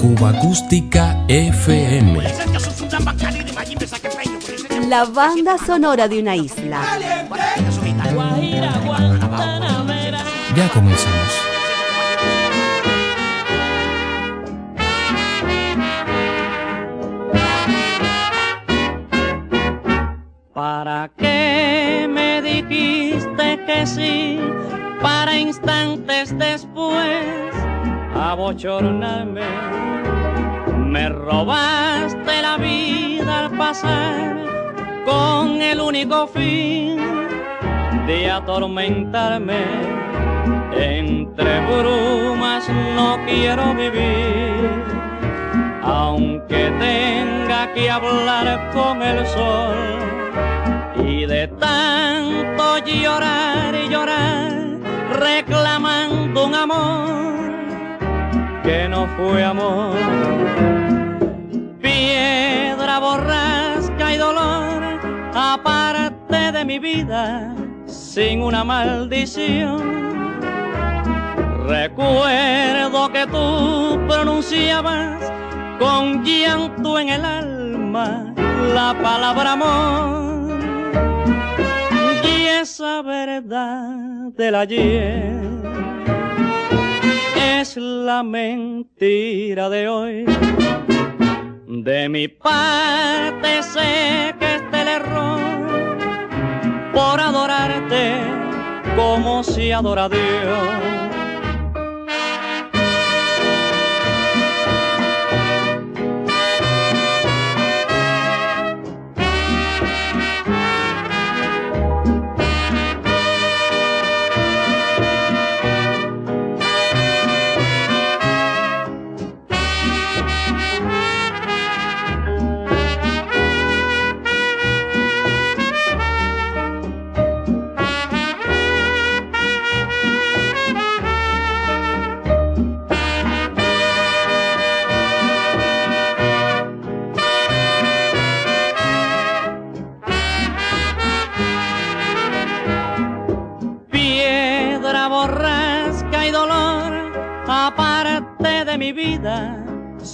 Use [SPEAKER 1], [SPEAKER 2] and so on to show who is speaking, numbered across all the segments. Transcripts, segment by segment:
[SPEAKER 1] Cuba Acústica FM.
[SPEAKER 2] La banda sonora de una isla.
[SPEAKER 1] Ya comenzamos.
[SPEAKER 3] ¿Para qué me dijiste que sí? Para instantes después abochornarme. Me robaste la vida al pasar con el único fin de atormentarme. Entre brumas no quiero vivir, aunque tenga que hablar con el sol y de tanto llorar y llorar reclamando un amor que no fue amor. Piedra borrasca y dolor, aparte de mi vida, sin una maldición. Recuerdo que tú pronunciabas con llanto en el alma la palabra amor y esa verdad del ayer es la mentira de hoy. De mi parte sé que este el error por adorarte como si adora a Dios.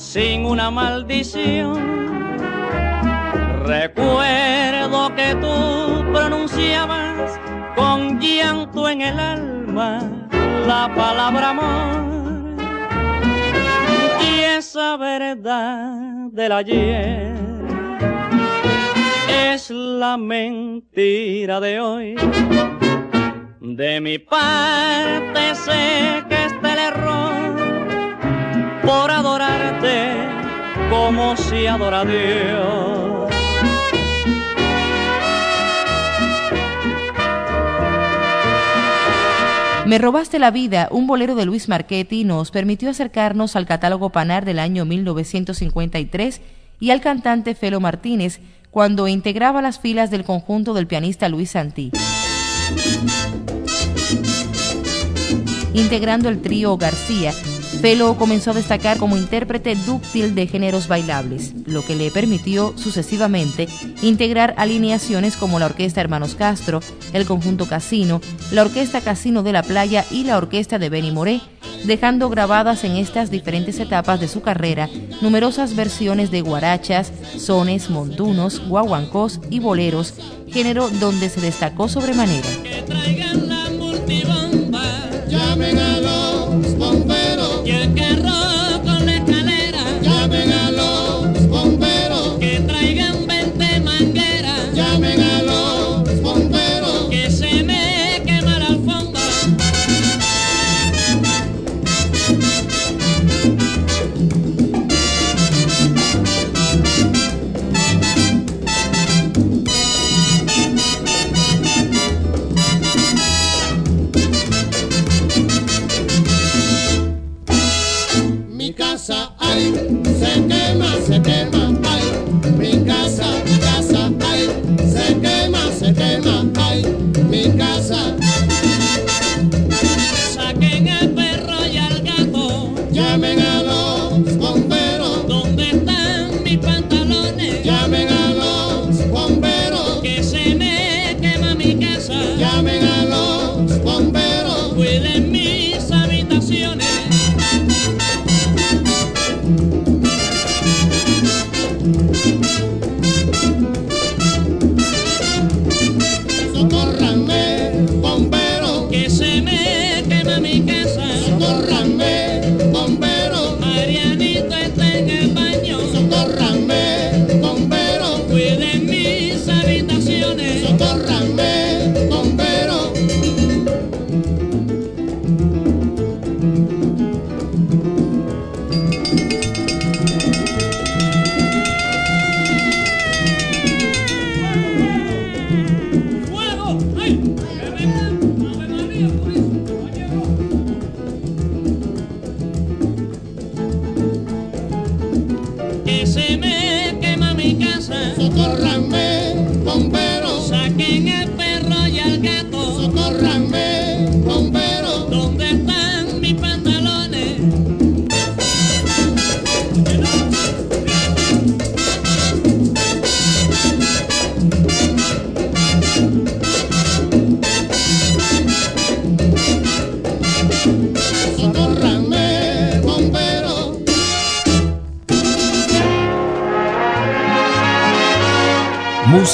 [SPEAKER 3] Sin una maldición. Recuerdo que tú pronunciabas con llanto en el alma la palabra amor y esa verdad del ayer es la mentira de hoy. De mi parte sé que está el error por adorarte como si adora Dios.
[SPEAKER 4] Me robaste la vida, un bolero de Luis Marchetti nos permitió acercarnos al catálogo Panar del año 1953 y al cantante Felo Martínez cuando integraba las filas del conjunto del pianista Luis Santí. Integrando el trío García, Felo comenzó a destacar como intérprete dúctil de géneros bailables, lo que le permitió sucesivamente integrar alineaciones como la Orquesta Hermanos Castro, el Conjunto Casino, la Orquesta Casino de la Playa y la Orquesta de Benny Moré, dejando grabadas en estas diferentes etapas de su carrera numerosas versiones de guarachas, sones, montunos, guaguancos y boleros, género donde se destacó sobremanera.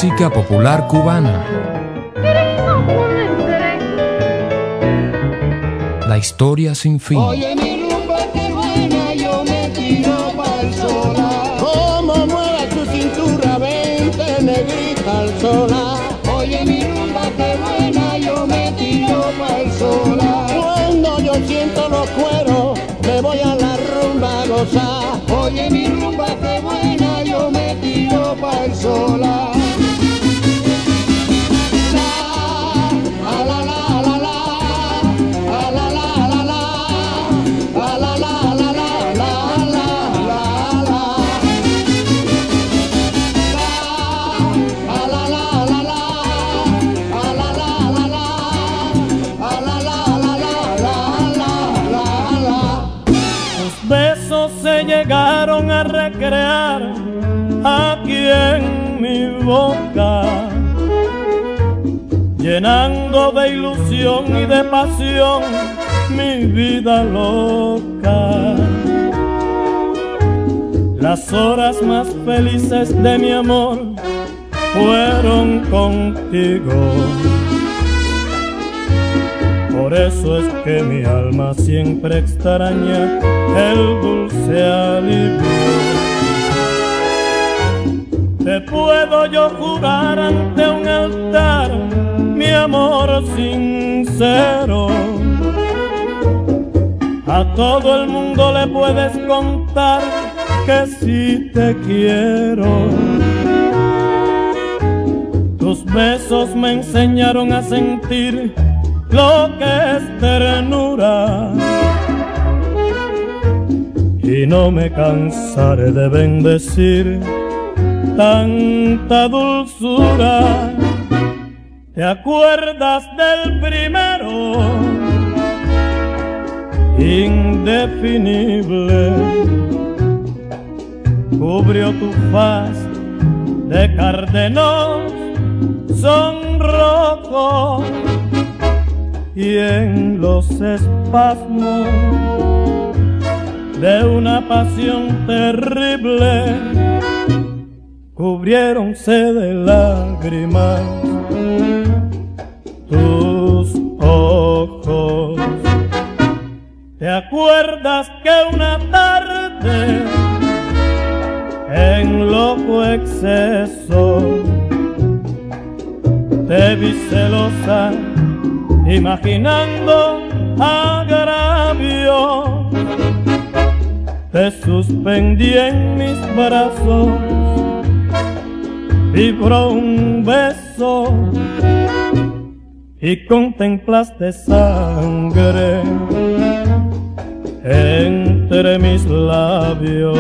[SPEAKER 1] Música popular cubana. La historia sin fin.
[SPEAKER 5] Llenando de ilusión y de pasión mi vida loca. Las horas más felices de mi amor fueron contigo. Por eso es que mi alma siempre extraña el dulce alivio. Te puedo yo jurar ante un altar mi amor sincero. A todo el mundo le puedes contar que sí te quiero. Tus besos me enseñaron a sentir lo que es ternura. Y no me cansaré de bendecir tanta dulzura. ¿Te acuerdas del primero? Indefinible. Cubrió tu faz de cardenos sonrojo y en los espasmos de una pasión terrible cubriéronse de lágrimas acuerdas que una tarde en loco exceso te vi celosa imaginando agravio? Te suspendí en mis brazos vibró un beso y contemplaste sangre entre mis labios.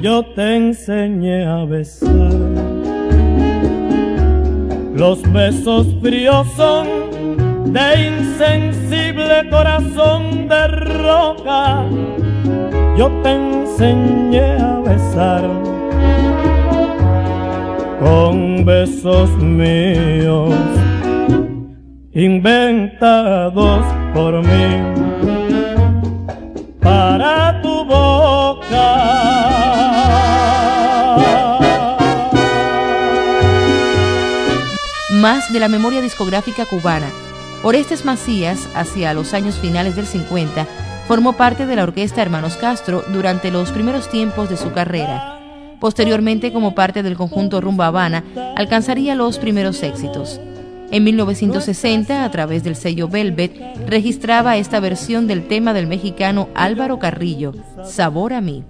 [SPEAKER 5] Yo te enseñé a besar. Los besos fríos son de insensible corazón de roca. Yo te enseñé a besar con besos míos inventados por mí para tu boca.
[SPEAKER 4] Más de la memoria discográfica cubana. Orestes Macías, hacia los años finales del 50, formó parte de la orquesta Hermanos Castro durante los primeros tiempos de su carrera. Posteriormente, como parte del conjunto Rumba Habana, alcanzaría los primeros éxitos. En 1960, a través del sello Velvet, registraba esta versión del tema del mexicano Álvaro Carrillo, Sabor a mí.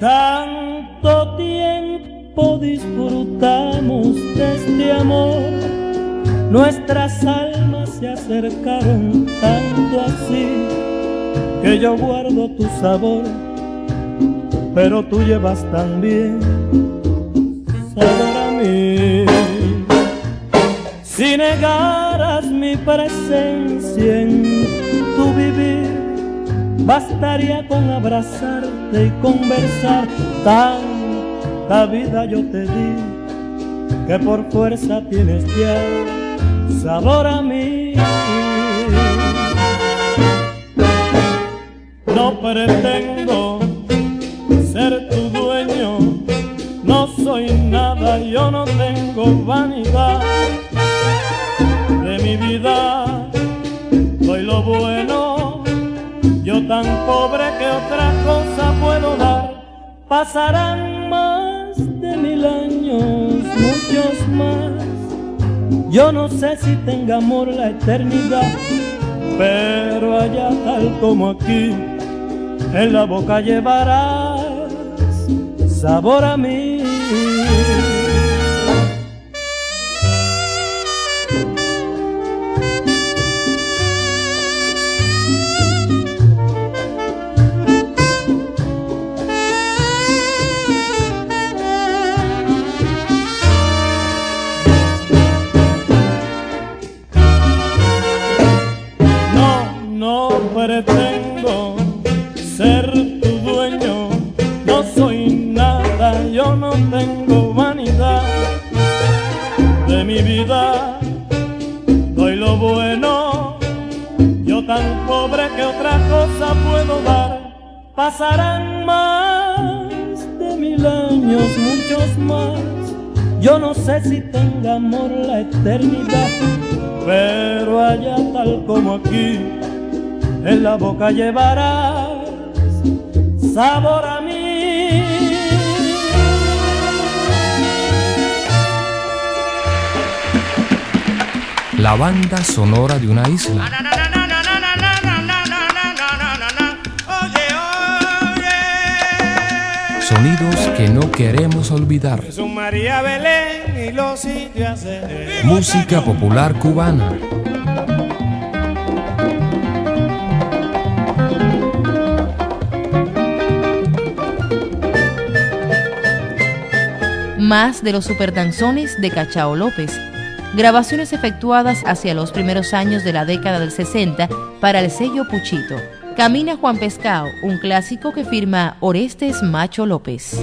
[SPEAKER 5] Tanto tiempo disfrutamos de este amor, nuestras almas se acercaron tanto así que yo guardo tu sabor, pero tú llevas también sabor a mí. Si negaras mi presencia en tu vivir, bastaría con abrazarte y conversar. Tanta vida yo te di que por fuerza tienes ya sabor a mí. Pretendo ser tu dueño, no soy nada, yo no tengo vanidad de mi vida. Soy lo bueno, yo tan pobre que otra cosa puedo dar. Pasarán más de mil años, muchos más. Yo no sé si tenga amor la eternidad, pero allá tal como aquí, en la boca llevarás sabor a mí. No, no pretendo Pasarán más de mil años, muchos más. Yo no sé si tenga amor la eternidad, pero allá tal como aquí, en la boca llevarás sabor a mí.
[SPEAKER 1] La banda sonora de una isla. Sonidos que no queremos olvidar. Música popular cubana.
[SPEAKER 4] Más de los superdanzones de Cachao López. Grabaciones efectuadas hacia los primeros años de la década del 60 para el sello Puchito. Camina Juan Pescao, un clásico que firma Orestes Macho López.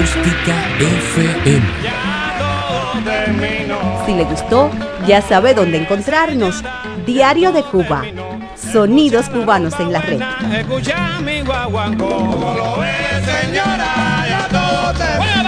[SPEAKER 1] Acústica FM.
[SPEAKER 2] Si le gustó, ya sabe dónde encontrarnos. Diario de Cuba. Sonidos cubanos en la red.
[SPEAKER 6] Escucha mi guaguancó. Como lo ves, señora, ya todo te
[SPEAKER 3] ¡Bueno, batata!